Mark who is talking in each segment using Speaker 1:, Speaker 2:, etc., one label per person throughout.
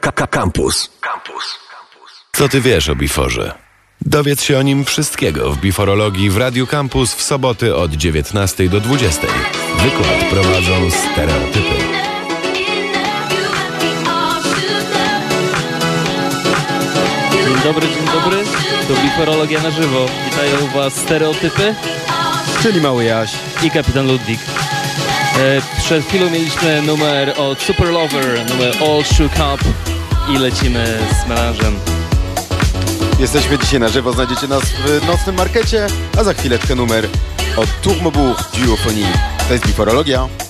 Speaker 1: Campus. Campus.
Speaker 2: Co ty wiesz o Biforze? Dowiedz się o nim wszystkiego w Biforologii w Radiu Campus w soboty od 19 do 20. Wykład prowadzą stereotypy.
Speaker 3: Dzień dobry, dzień dobry. To Biforologia na żywo. Witają Was stereotypy
Speaker 4: Czyli mały Jaś.
Speaker 3: i kapitan Ludwik. E, przed chwilą mieliśmy numer od Super Lover, numer All Shook Up i lecimy z melanżem.
Speaker 4: Jesteśmy dzisiaj na żywo, znajdziecie nas w nocnym markecie, a za chwileczkę numer od Tourmebourg Duophonie. To jest Biforologia.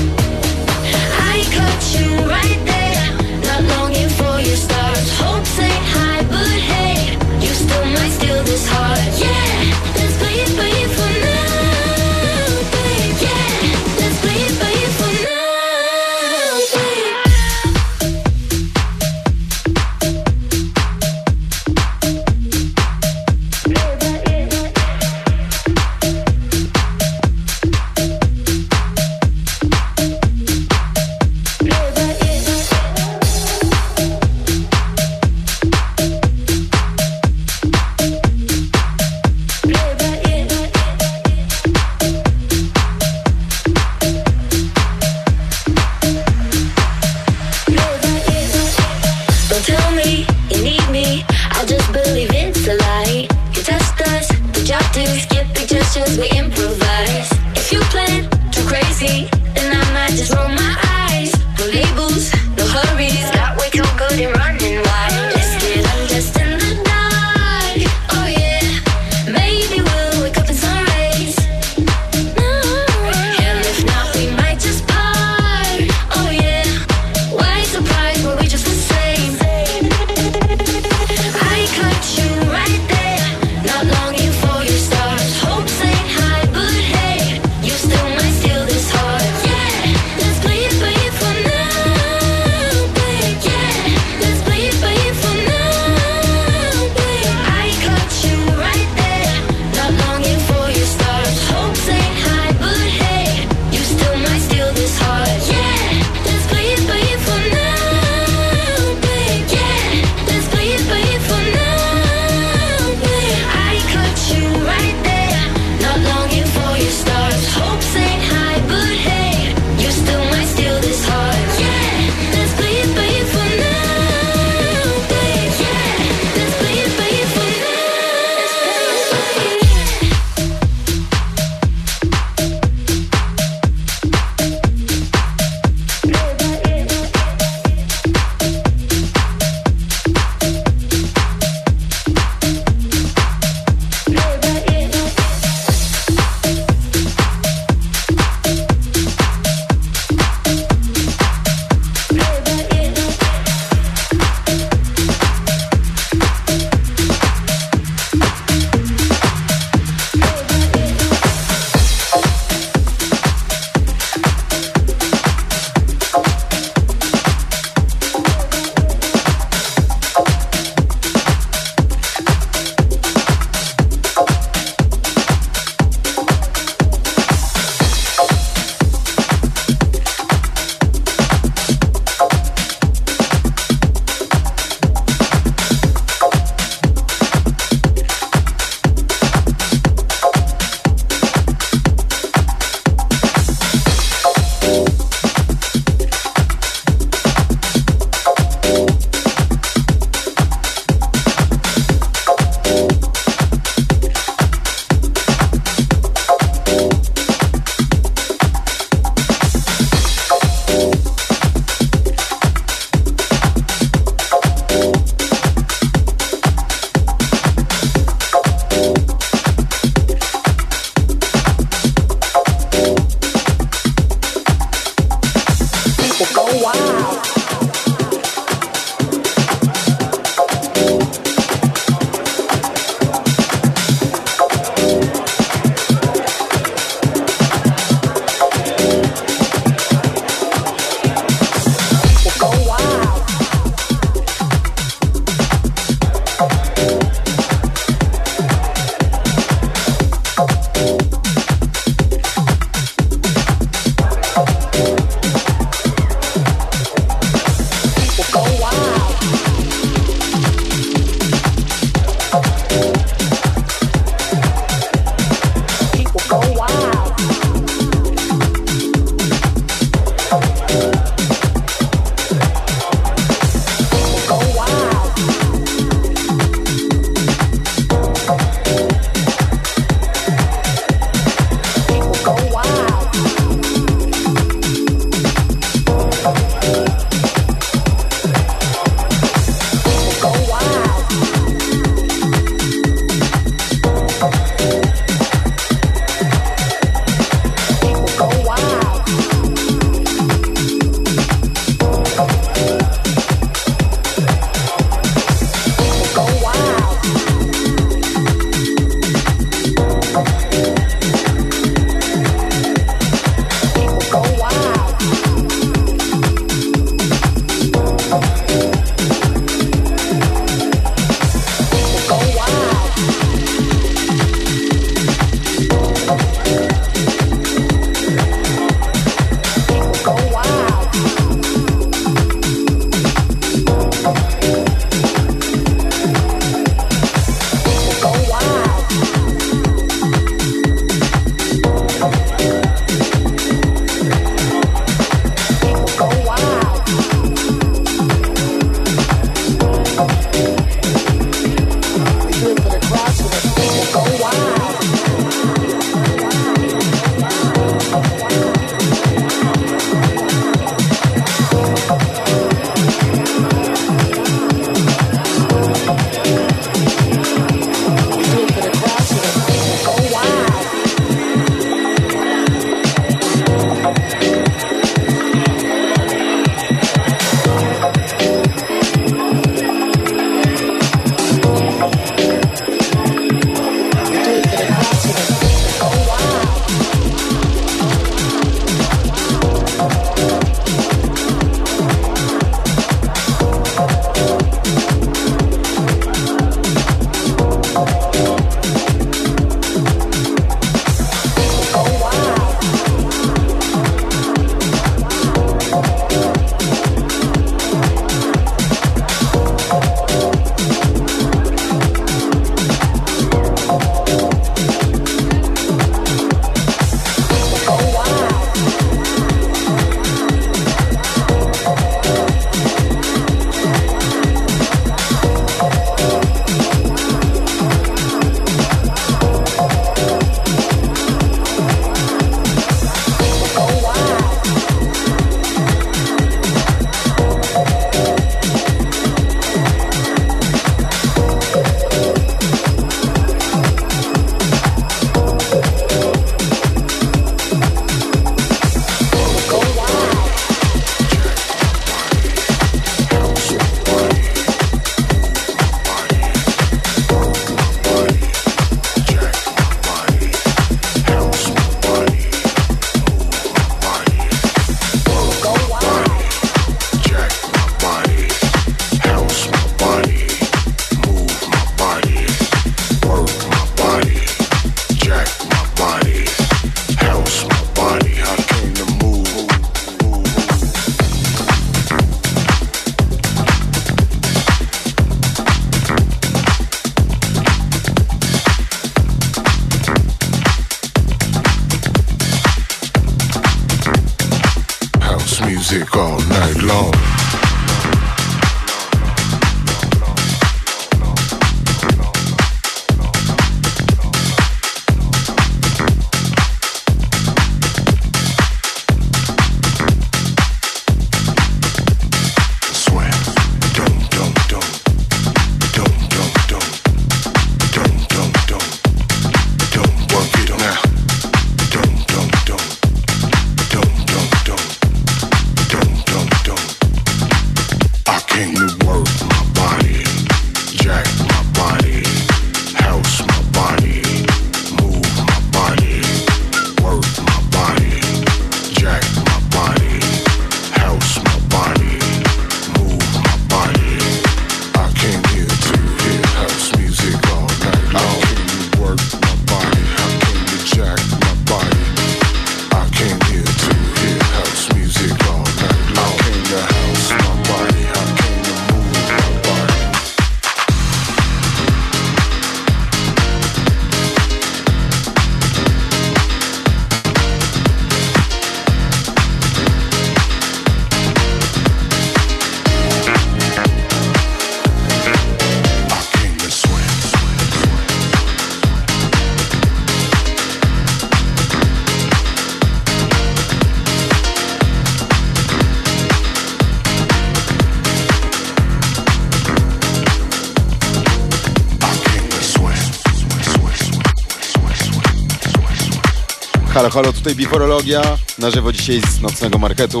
Speaker 5: tutaj Biforologia, na żywo dzisiaj z nocnego marketu.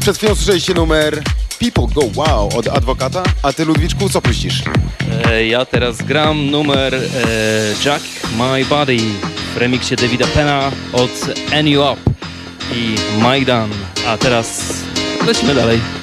Speaker 5: Przed chwilą słyszeliście numer People Go Wow od Adwokata, a ty Ludwiczku co puścisz?
Speaker 6: E, ja teraz gram numer e, Jack My Body w remiksie Davida Pena od Any Up i Majdan, a teraz lecimy dalej.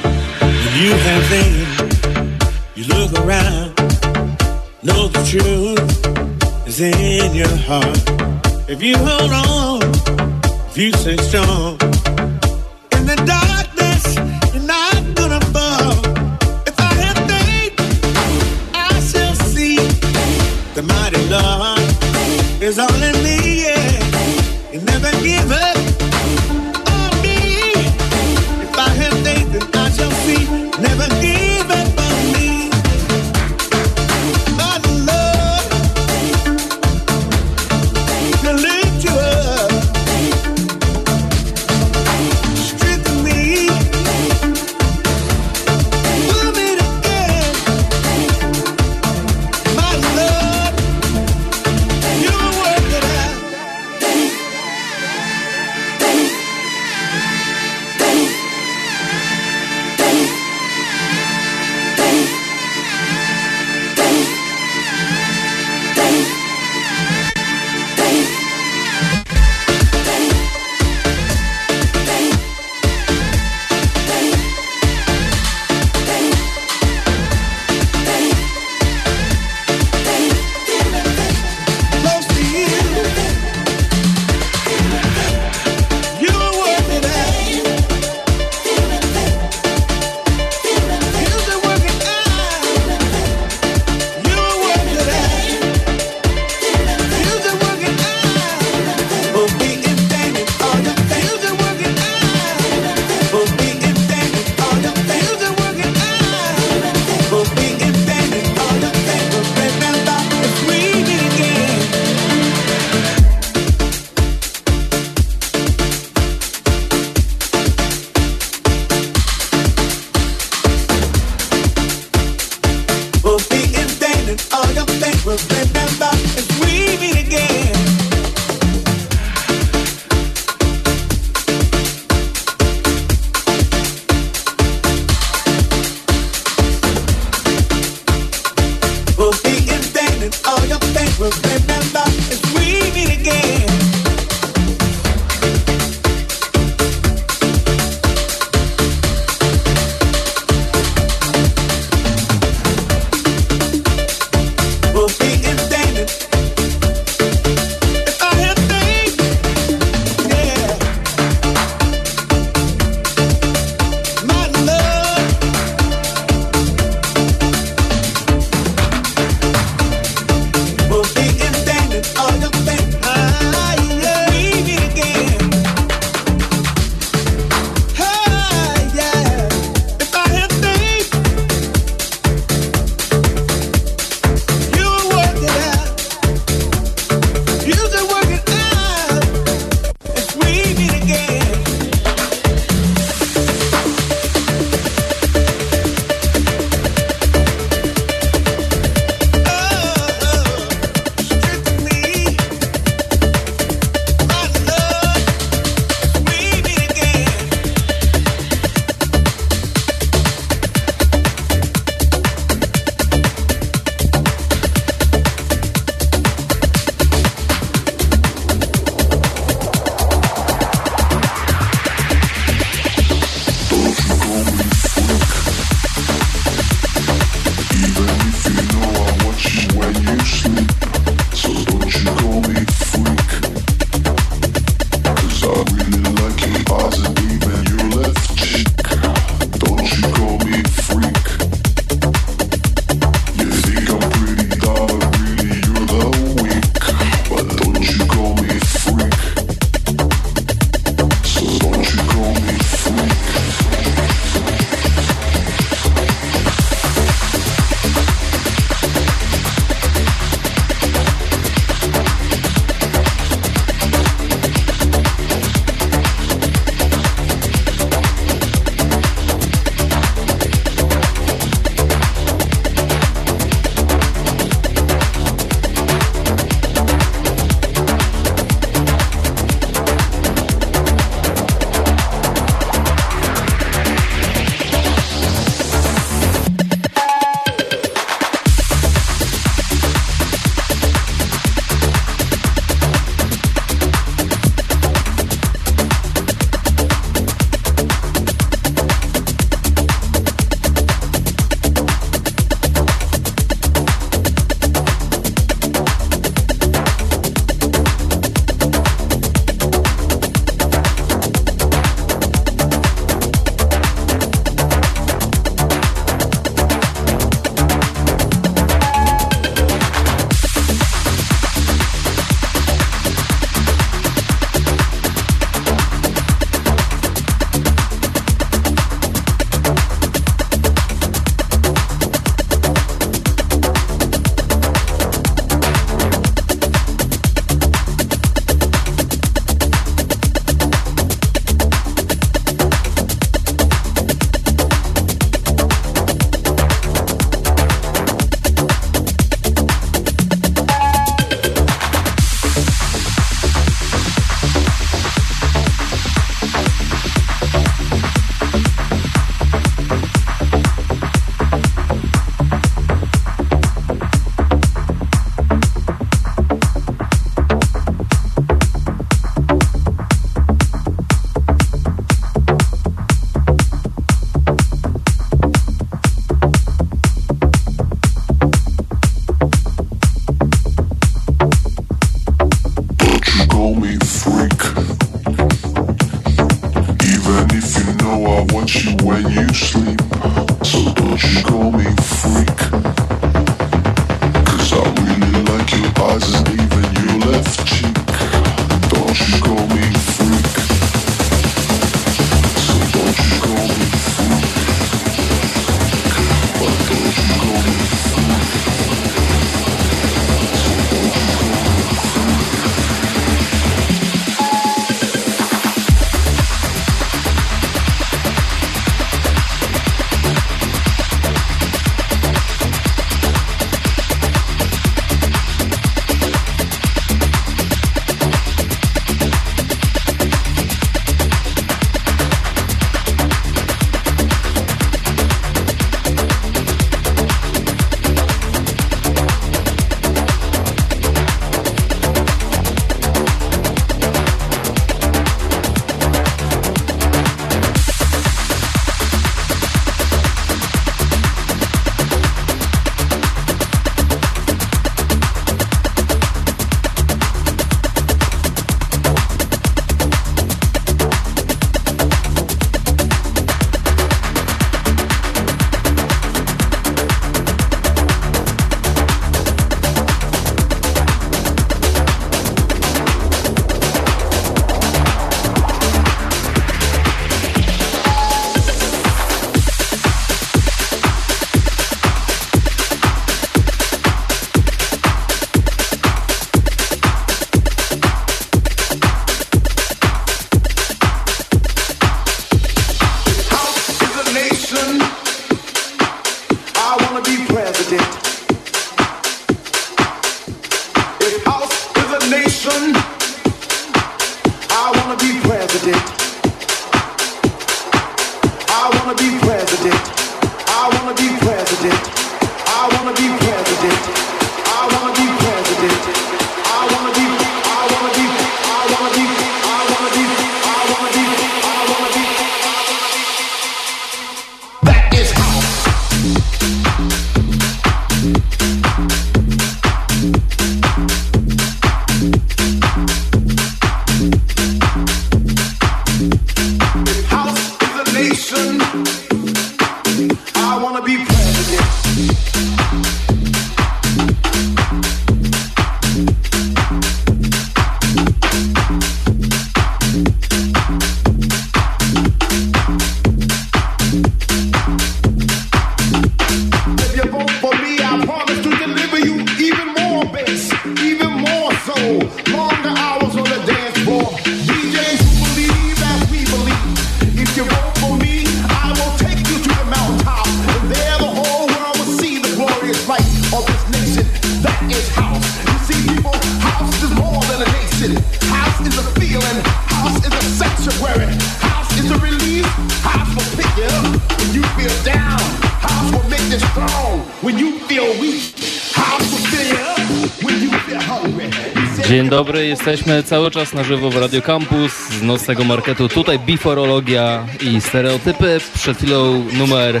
Speaker 3: Jesteśmy cały czas na żywo w Radio Campus z nocnego marketu. Tutaj biforologia i stereotypy. Przed chwilą numer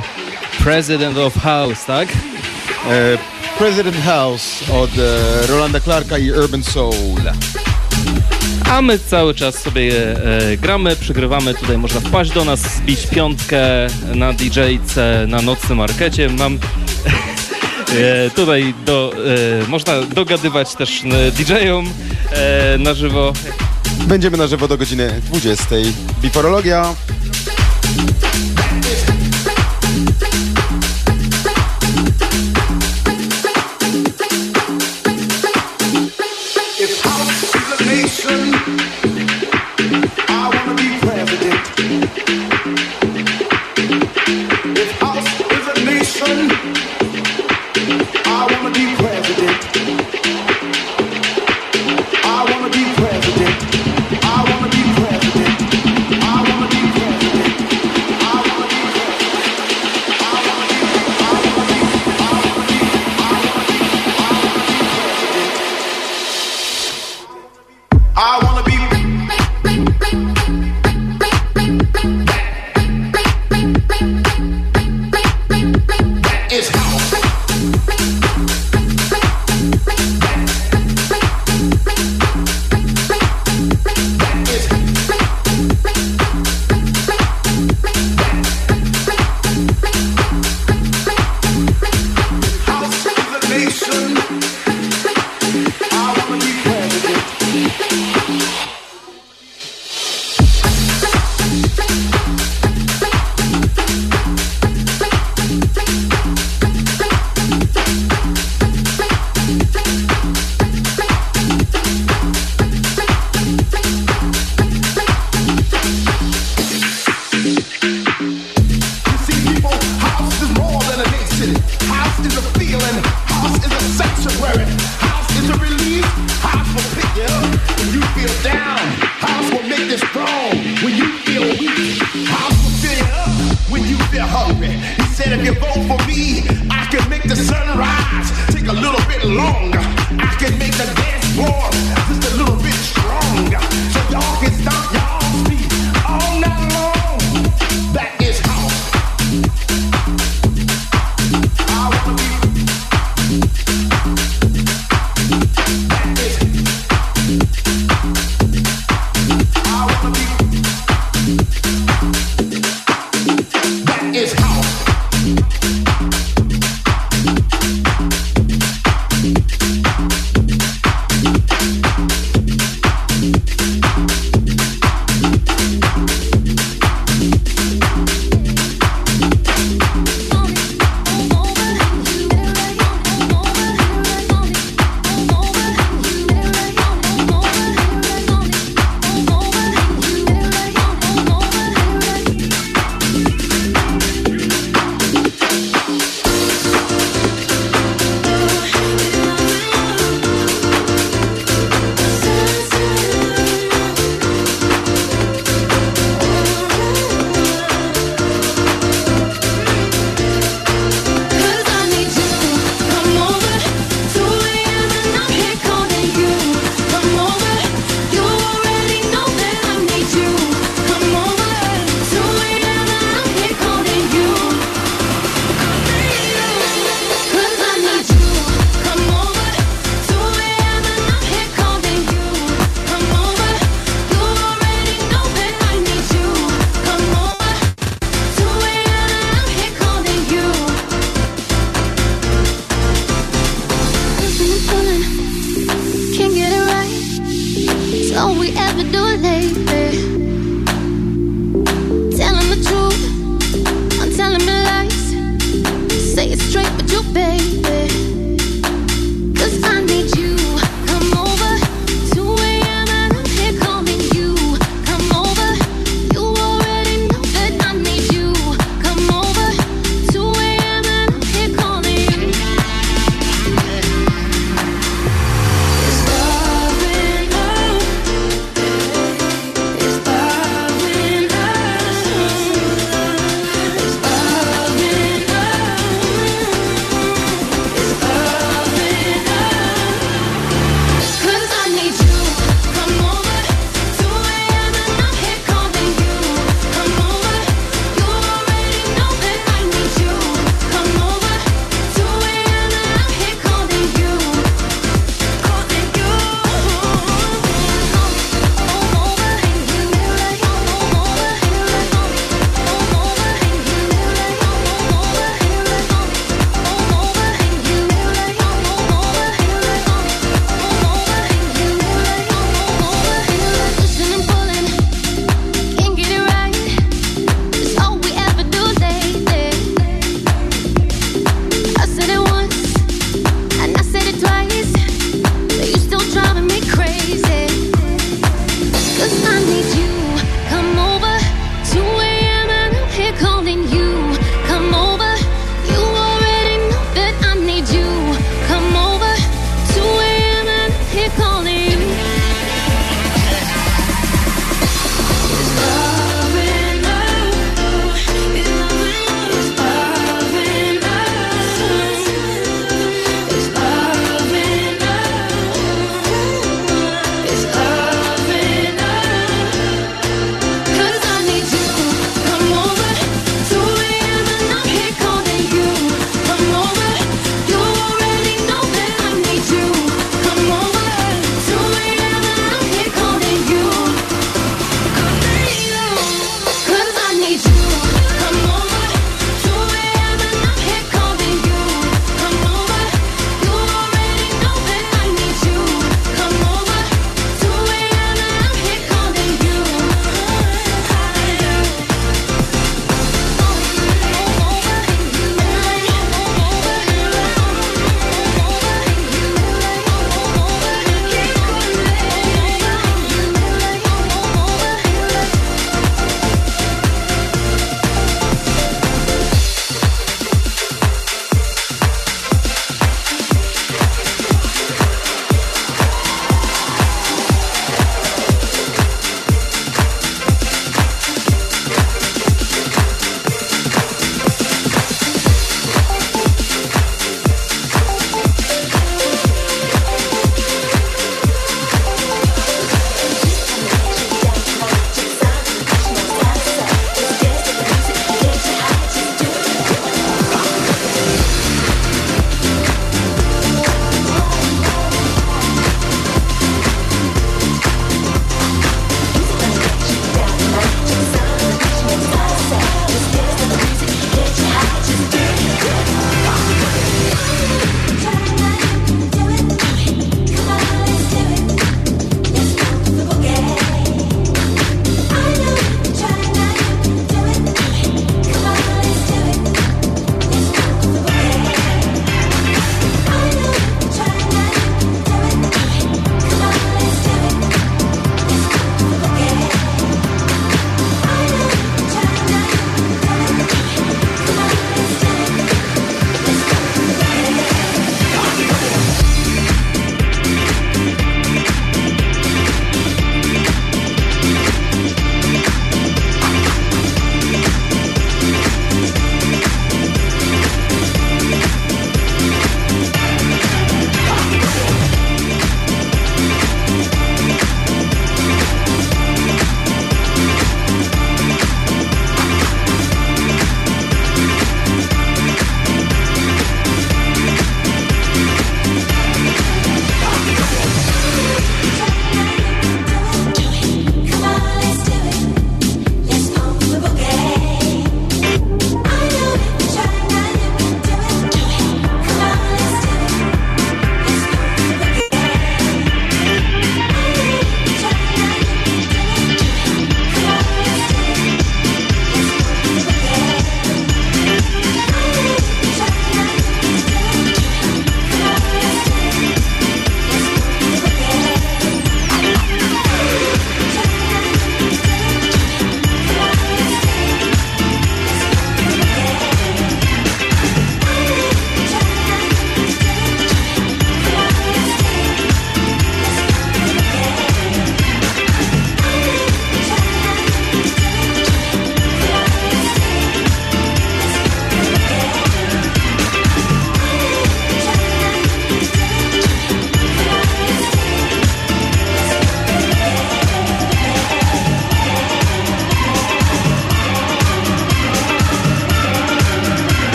Speaker 3: President of House, tak?
Speaker 5: E, President House od e, Rolanda Clarka i Urban Soul.
Speaker 3: A my cały czas sobie e, gramy, przygrywamy. Tutaj można wpaść do nas, zbić piątkę na DJ-ce na nocnym markecie. Mam E, tutaj do, e, można dogadywać też e, DJ-om E, na żywo.
Speaker 5: Będziemy na żywo do godziny 20. Biforologia.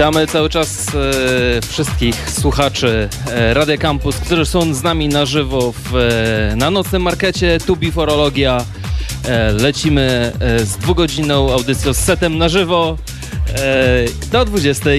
Speaker 3: Witamy cały czas e, wszystkich słuchaczy e, Campus, którzy są z nami na żywo w, e, na nocnym markecie Tubiforologia. E, lecimy e, z dwugodzinną audycją z setem na żywo e, do 20.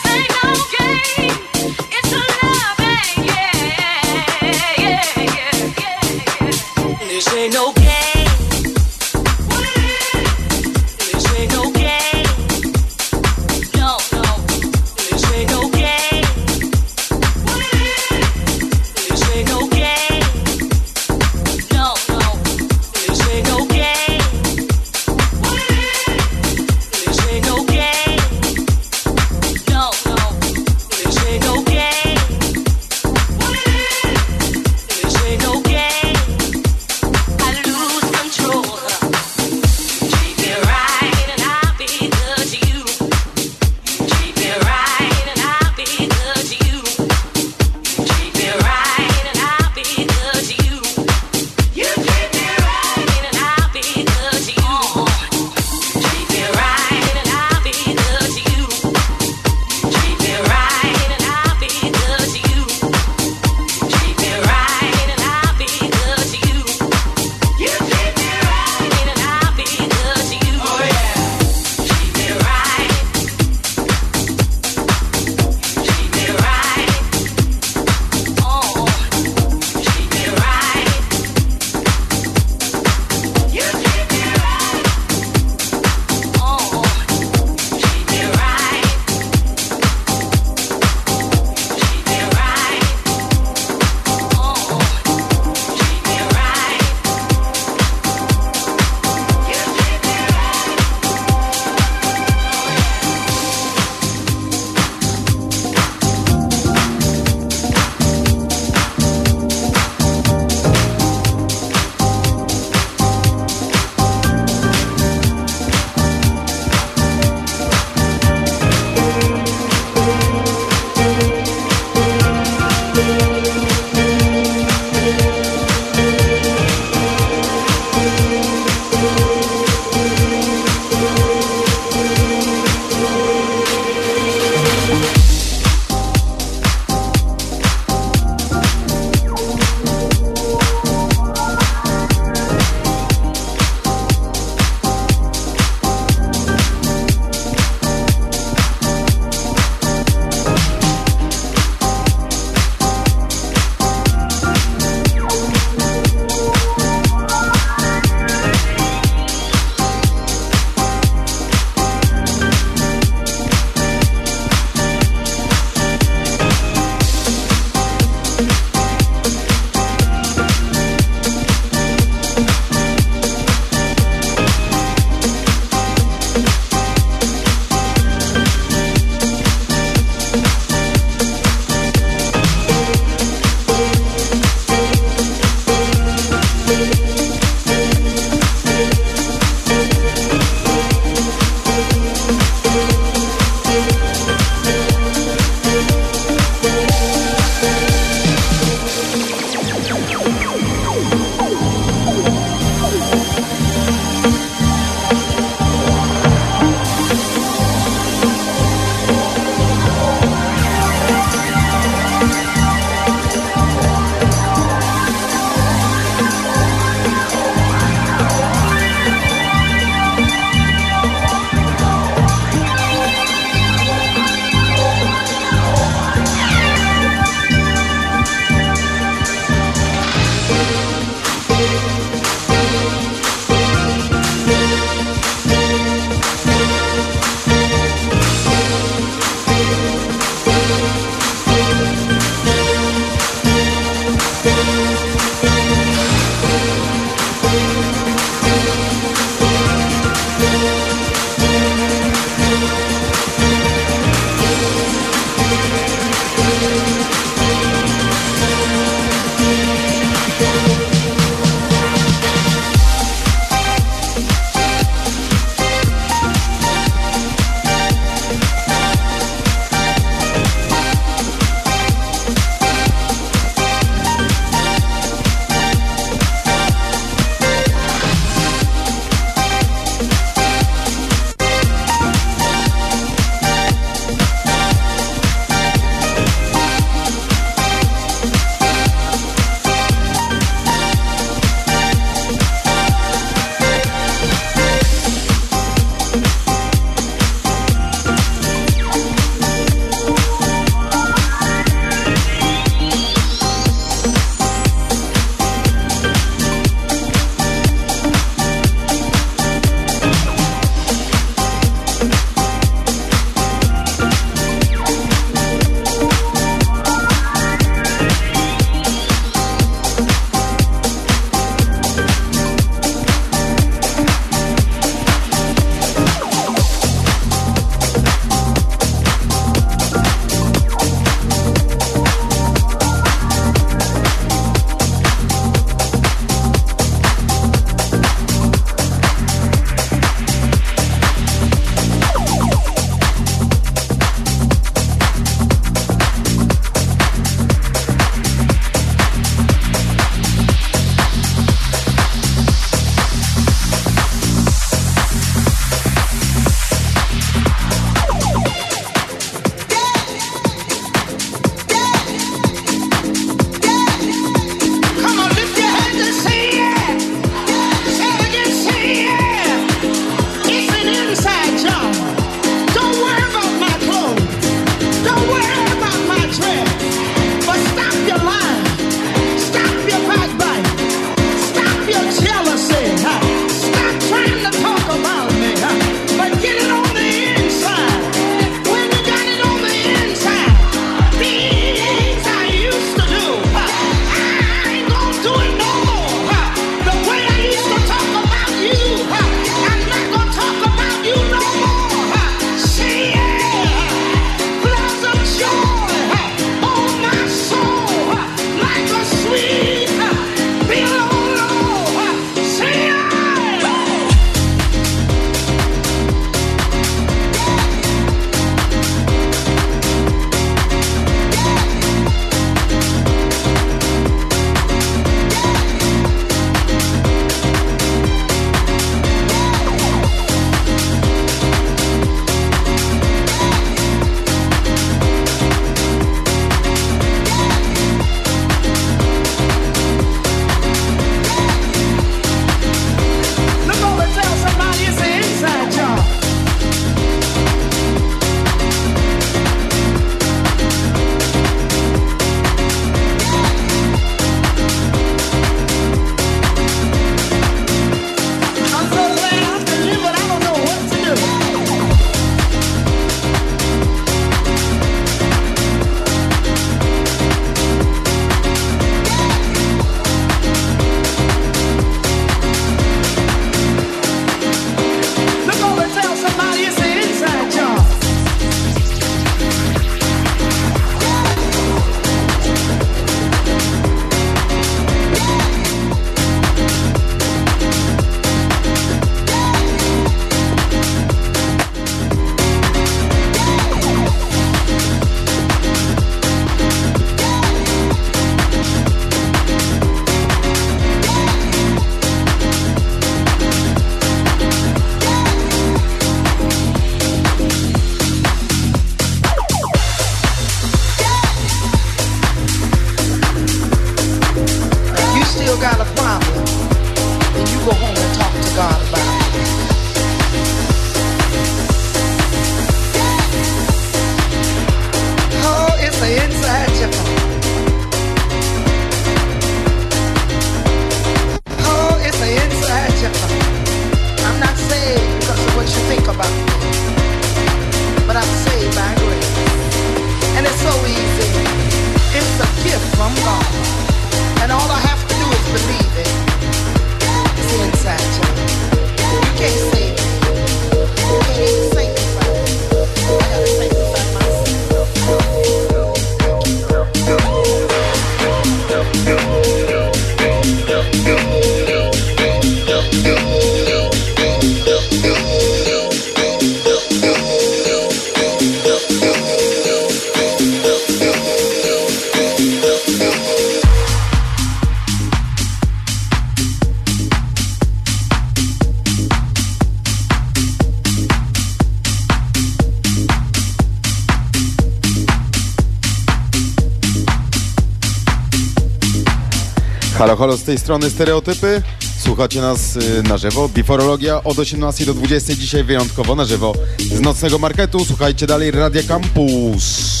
Speaker 5: tej strony Stereotypy. Słuchacie nas y, na żywo. Biforologia od 18 do 20 dzisiaj wyjątkowo na żywo. Z nocnego marketu słuchajcie dalej Radia Campus.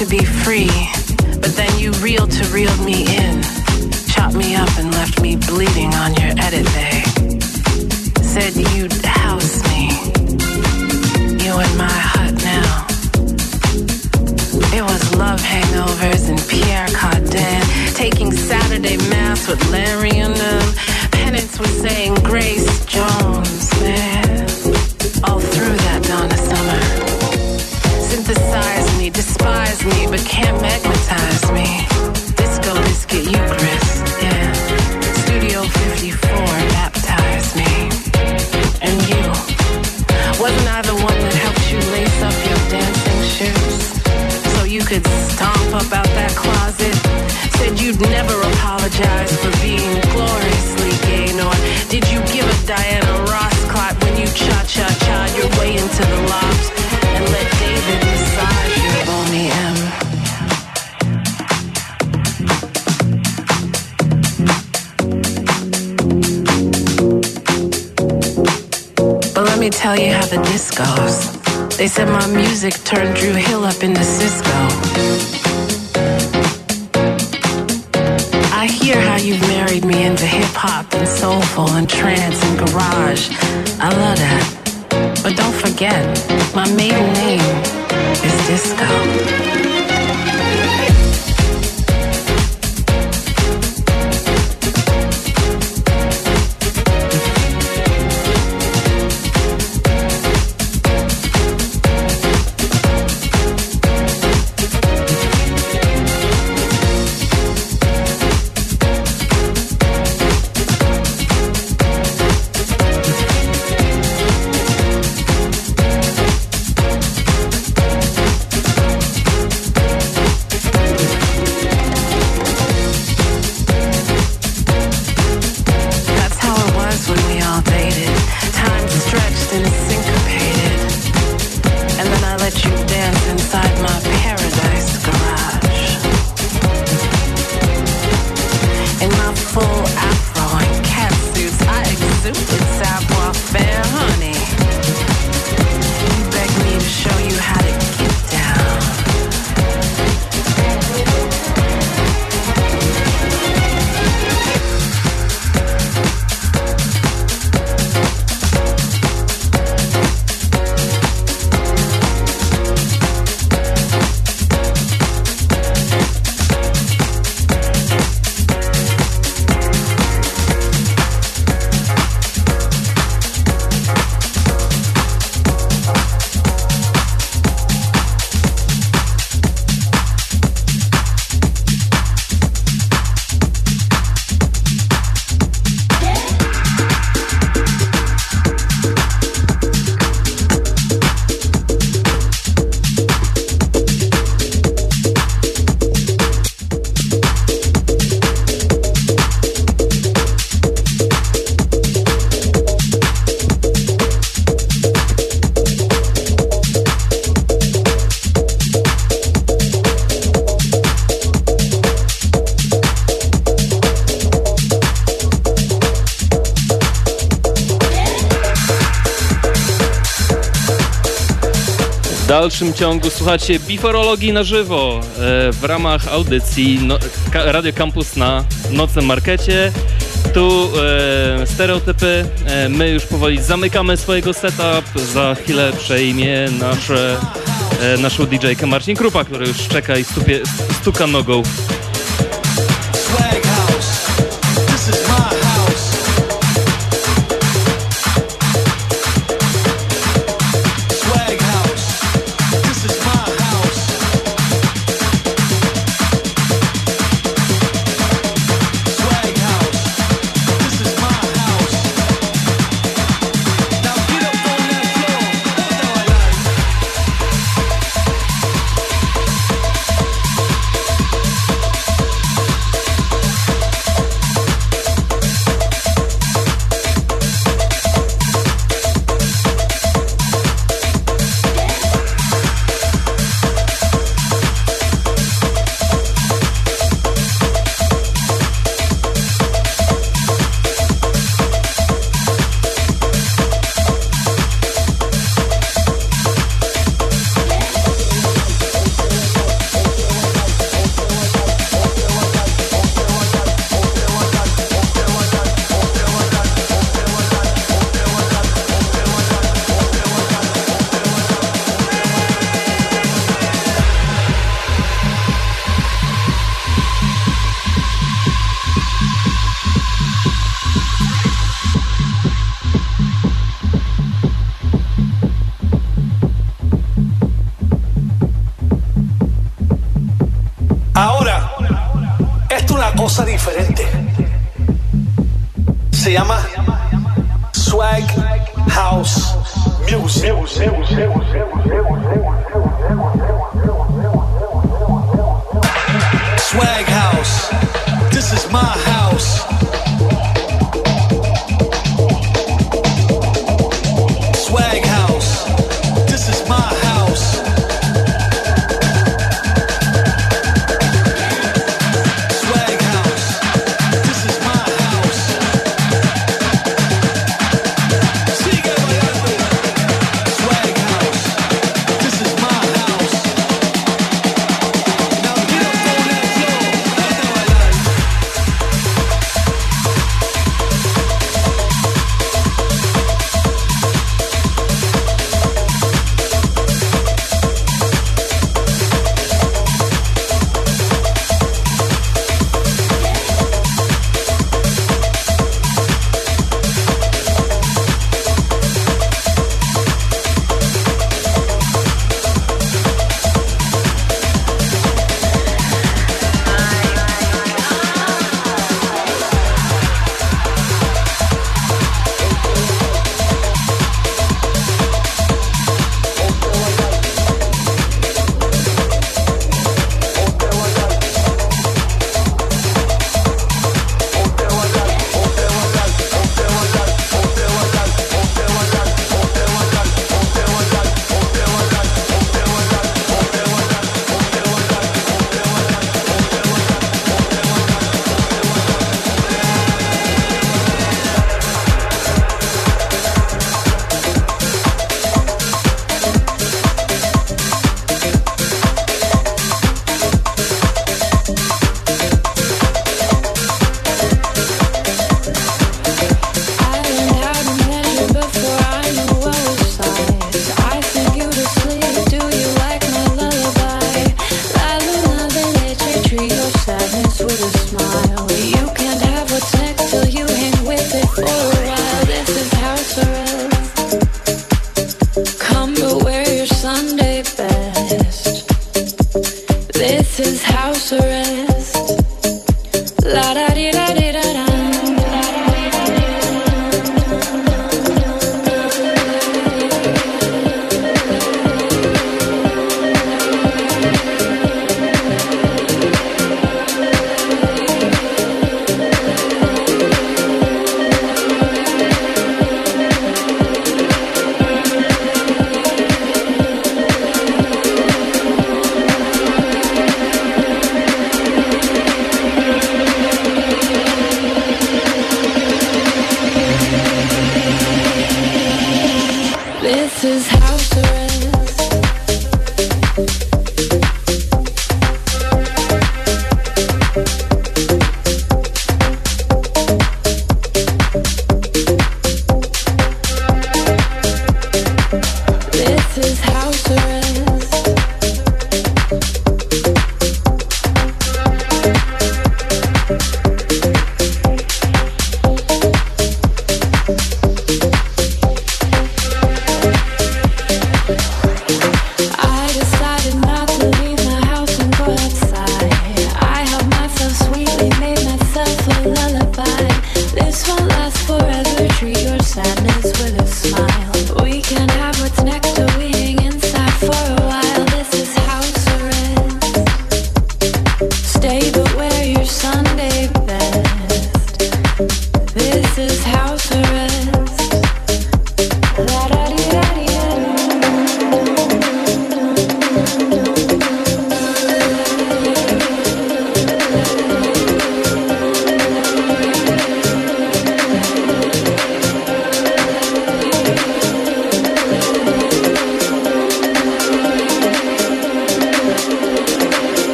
Speaker 7: to
Speaker 8: be
Speaker 9: free.
Speaker 3: dalszym ciągu słuchacie Biforologii na żywo e, w ramach audycji no, Radio Campus na Nocnym Markecie. Tu e, stereotypy. E, my już powoli zamykamy swojego setup. Za chwilę przejmie nasze, naszą DJ-kę Marcin Krupa, który już czeka i stupie, stuka nogą
Speaker 10: cosa diferente. Se llama Swag House Music. Swag House. This is my house.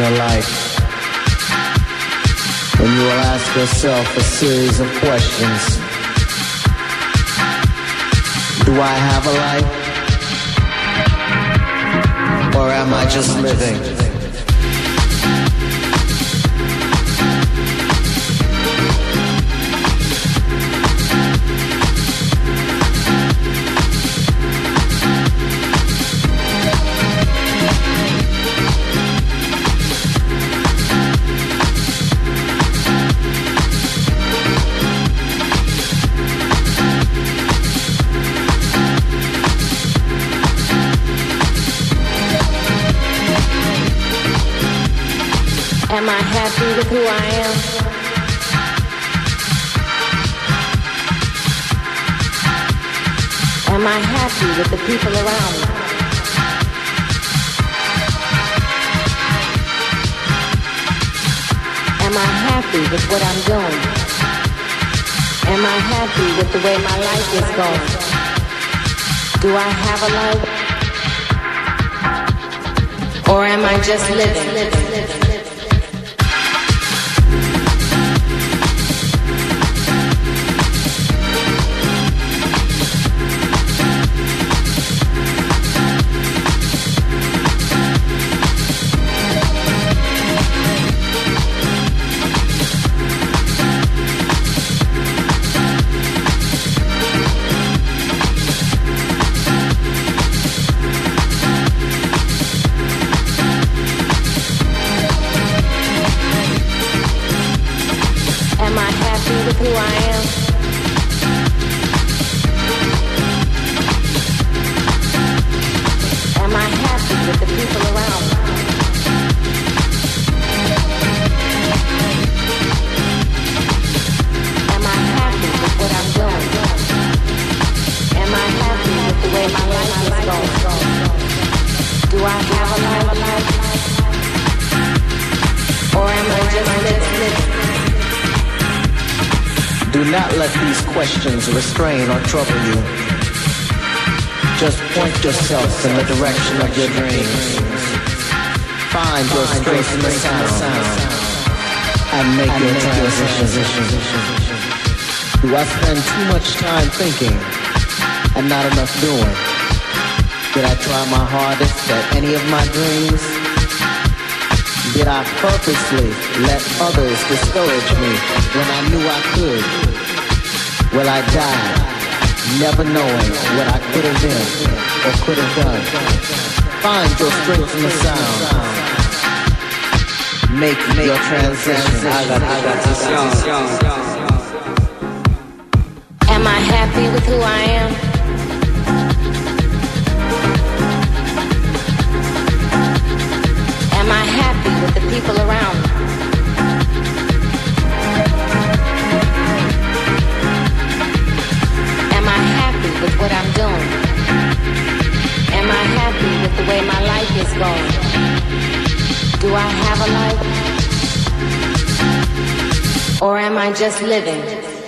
Speaker 11: Your
Speaker 12: life when you will ask yourself a series of questions. Do I have a life? Or am I just living?
Speaker 13: Am I happy with who I am? Am I happy with the people around me? Am I happy with what I'm doing? Am I happy with the way my life is going? Do I have a life? Or am I just living?
Speaker 12: Questions restrain or trouble you. Just point yourself in the direction of your dreams. Find your strength in the sound and make your transition. Do I spend too much time thinking and not enough doing? Did I try my hardest at any of my dreams? Did I purposely let others discourage me when I knew I could? Will I die never knowing what I could have been or could have done? Find your strength in the sound. Make your transition. I got, I got this
Speaker 13: Am I happy with who I am? Am I happy with the people around me? Going? Do I have a life? Or am I just living?